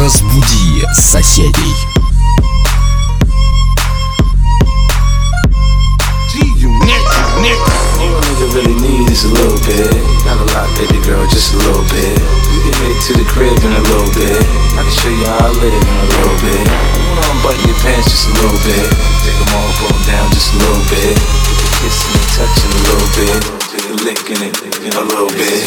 Разбуди соседей. All a nigga really need is a little bit. Not a lot, baby girl, just a little bit. We can make it to the crib in a little bit. I can show you how I live in a little bit. You wanna unbutton your pants just a little bit. Take them all, pull them down just a little bit. Get the kissing and touching a little bit. Get the licking it in a little bit.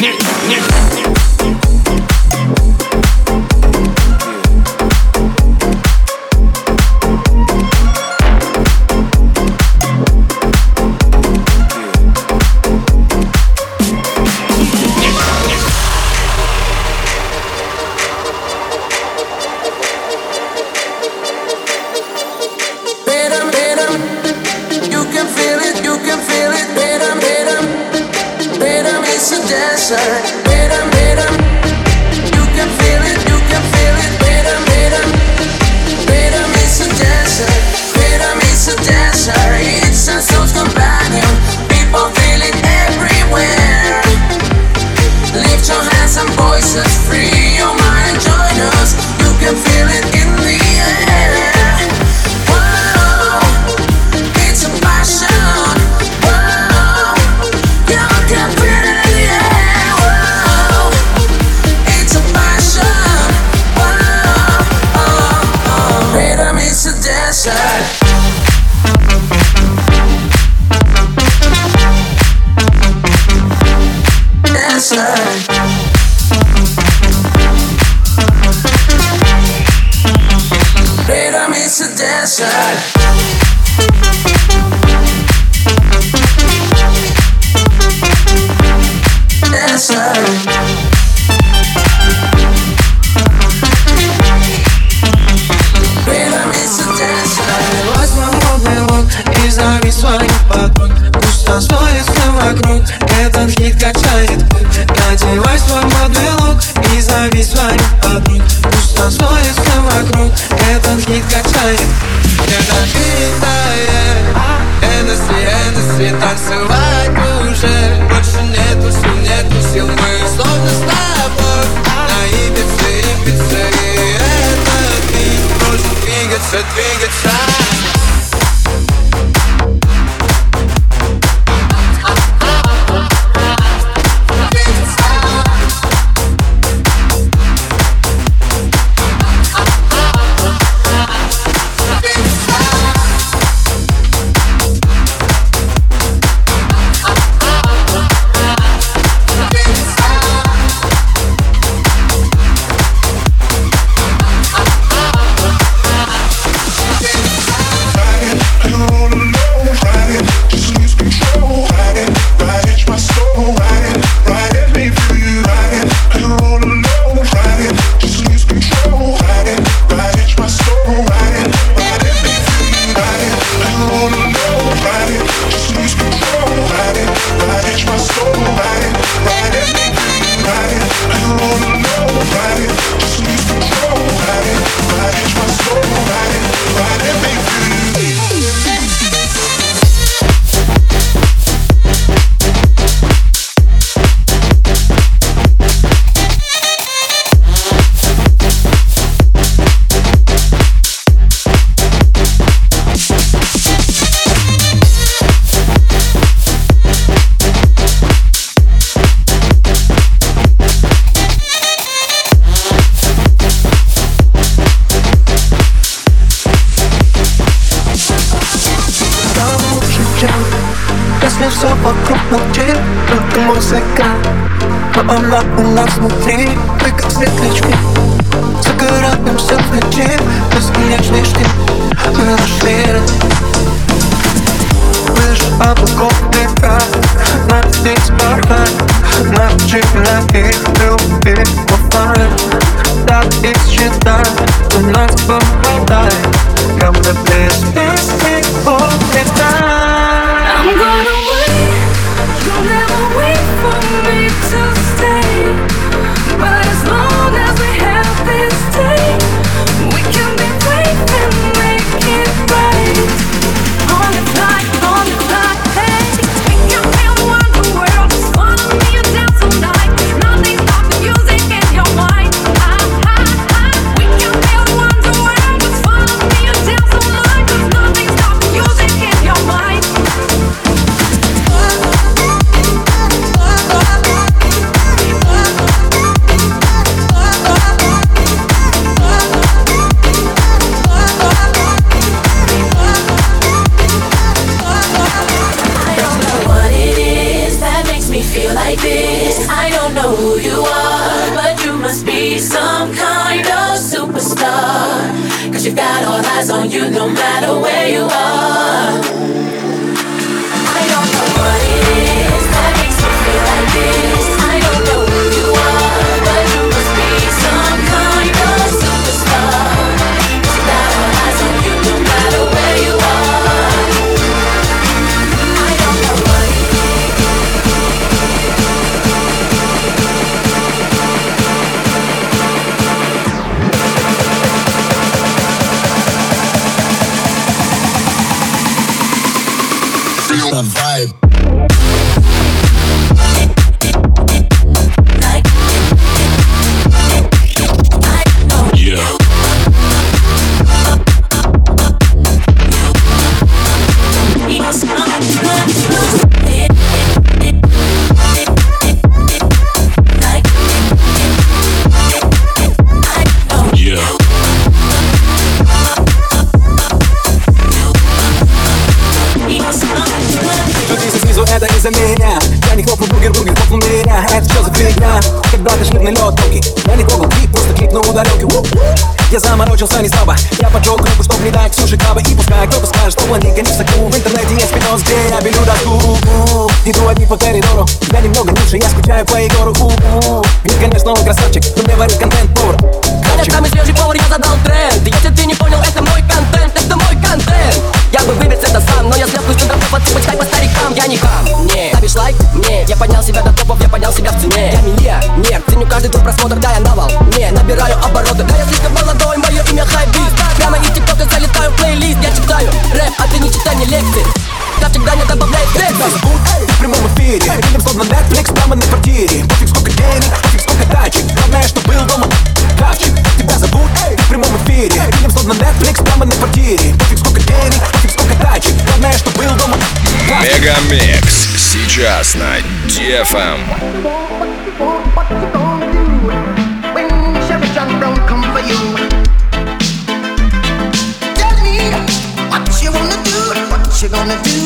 nigga, nigga, nigga. God. cette fille Я заморочился не слабо. Я поджег руку, чтоб не дать Ксюше краба И пускай кто-то скажет, что планика не в соку В интернете есть видос, где я белю доску. Иду одни по коридору. Я немного ниже, я скучаю по Егору. Ведь конечно, он красавчик, но мне варит контент пор. Этот самый свежий повар, я задал тренд. Если ты не понял, это мой контент, это мой контент. Я бы вывез это сам, но я слепну с чудров Подсыпать типа, хай по старикам, я не хам Не, ставишь лайк? Не, я поднял себя до топов, я поднял себя в цене. Я миллионер, ценю каждый твой просмотр, да я на не, Набираю обороты, да я электрик Я всегда не добавляю флексов В прямом эфире. Видим словно Netflix прямо на квартире. Пофиг сколько денег, пофиг сколько тачек. Главное, что был дома Кавчик, тебя зовут в прямом эфире. Видим словно Netflix прямо на квартире. Пофиг сколько денег, пофиг сколько тачек. Главное, что был дома Мегамикс. Сейчас на DFM. wanna do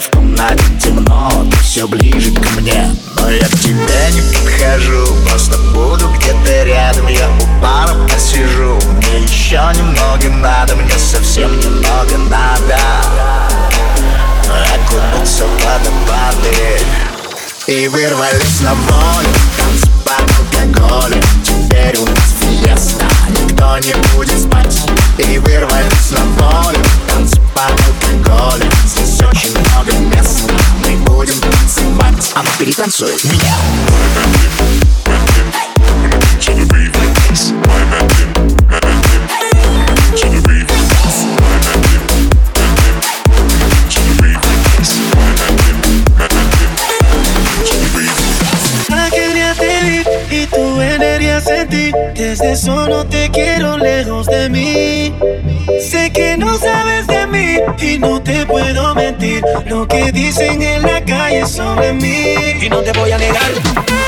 в комнате темно, ты все ближе ко мне. Но я к тебе не подхожу Просто буду где-то рядом. Я у пара посижу Мне еще немного надо Мне совсем немного надо. Окунуться в водопады И вырвались на волю Танцы под алкоголем Теперь у нас Никто не будет спать. И вырвались на волю Танцы под алкоголем Здесь очень много места Мы будем танцевать. Она перетанцует меня de mí. Sé que no sabes de mí y no te puedo mentir. Lo que dicen en la calle sobre mí y no te voy a negar.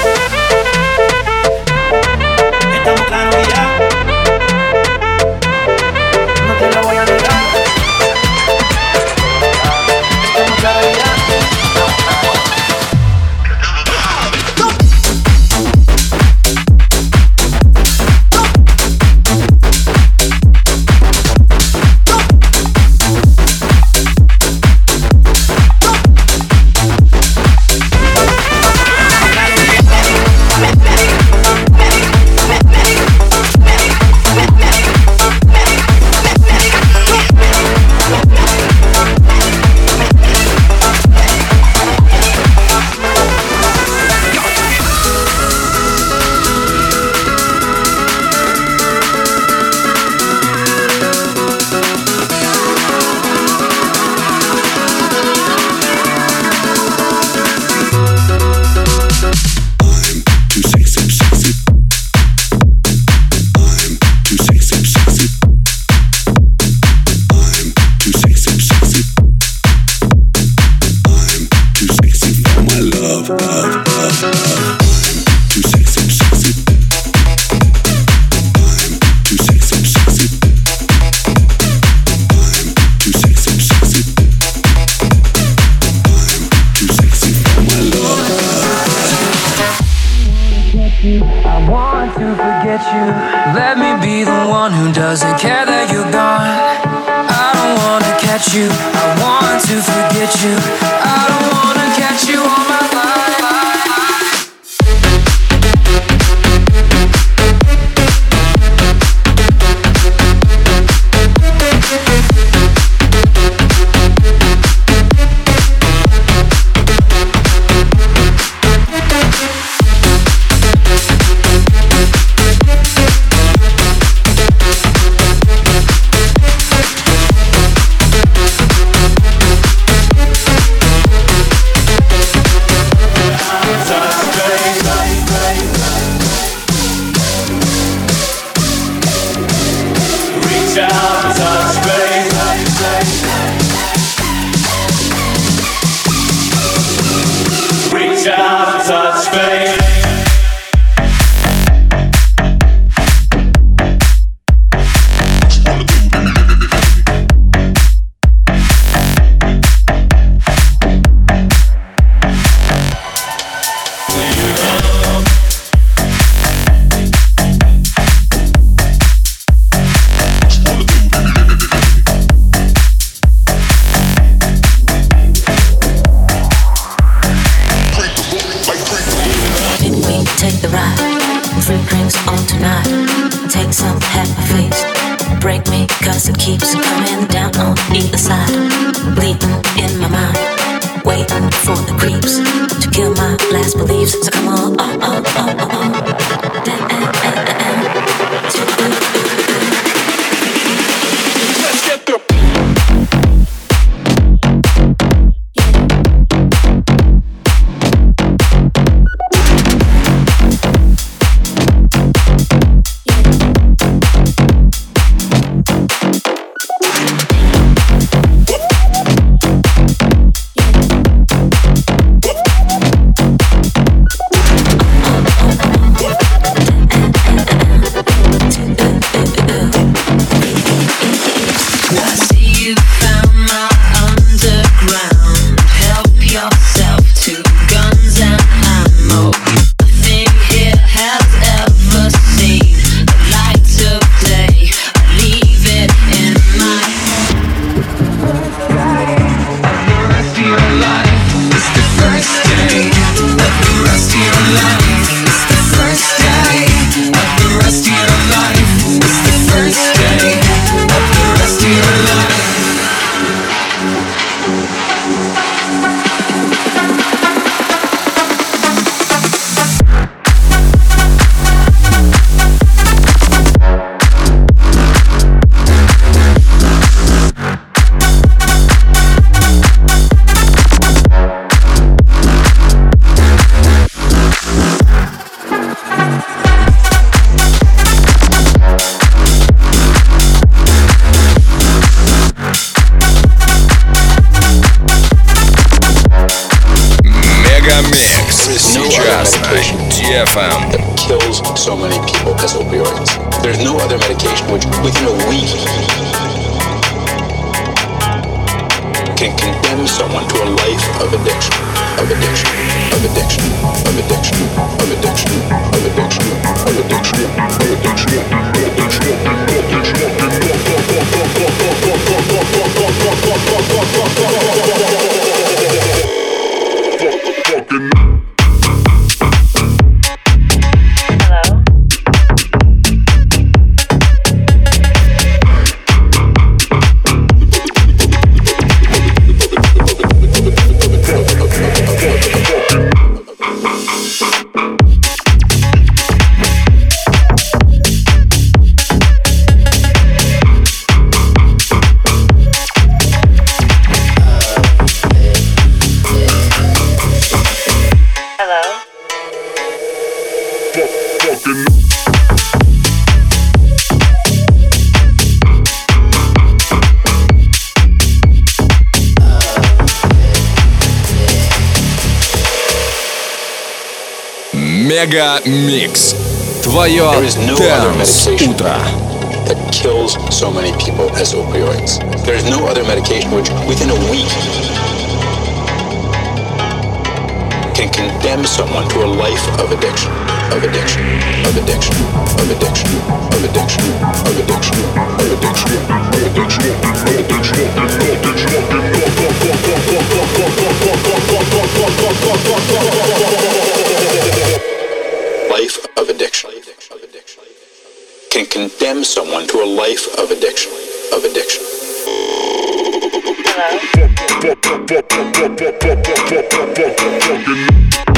you. I want to forget you. I don't wanna catch you. shouts us faith. the ride. Free drinks on tonight. Take some, half my face. Break me, cause it keeps coming down on either side. Bleeding in my mind. Waiting for the creeps to kill my last beliefs. So come on, on, on, on, on, on. To the the mix. No Just medication DFM. that kills so many people as opioids. There's no other medication which, within a week, can condemn someone to a life of addiction, of addiction, of addiction, of addiction, of addiction, of addiction, of addiction, of addiction, of addiction. Of addiction. Мега Микс. Твое Dance утро. That kills so many people as opioids. There's no other medication which, within a week, can condemn someone to a life of addiction, of addiction, of addiction, of addiction, of addiction, of addiction, of addiction, of addiction, of addiction life of addiction. Can condemn someone to a life of addiction. Of addiction. Hello?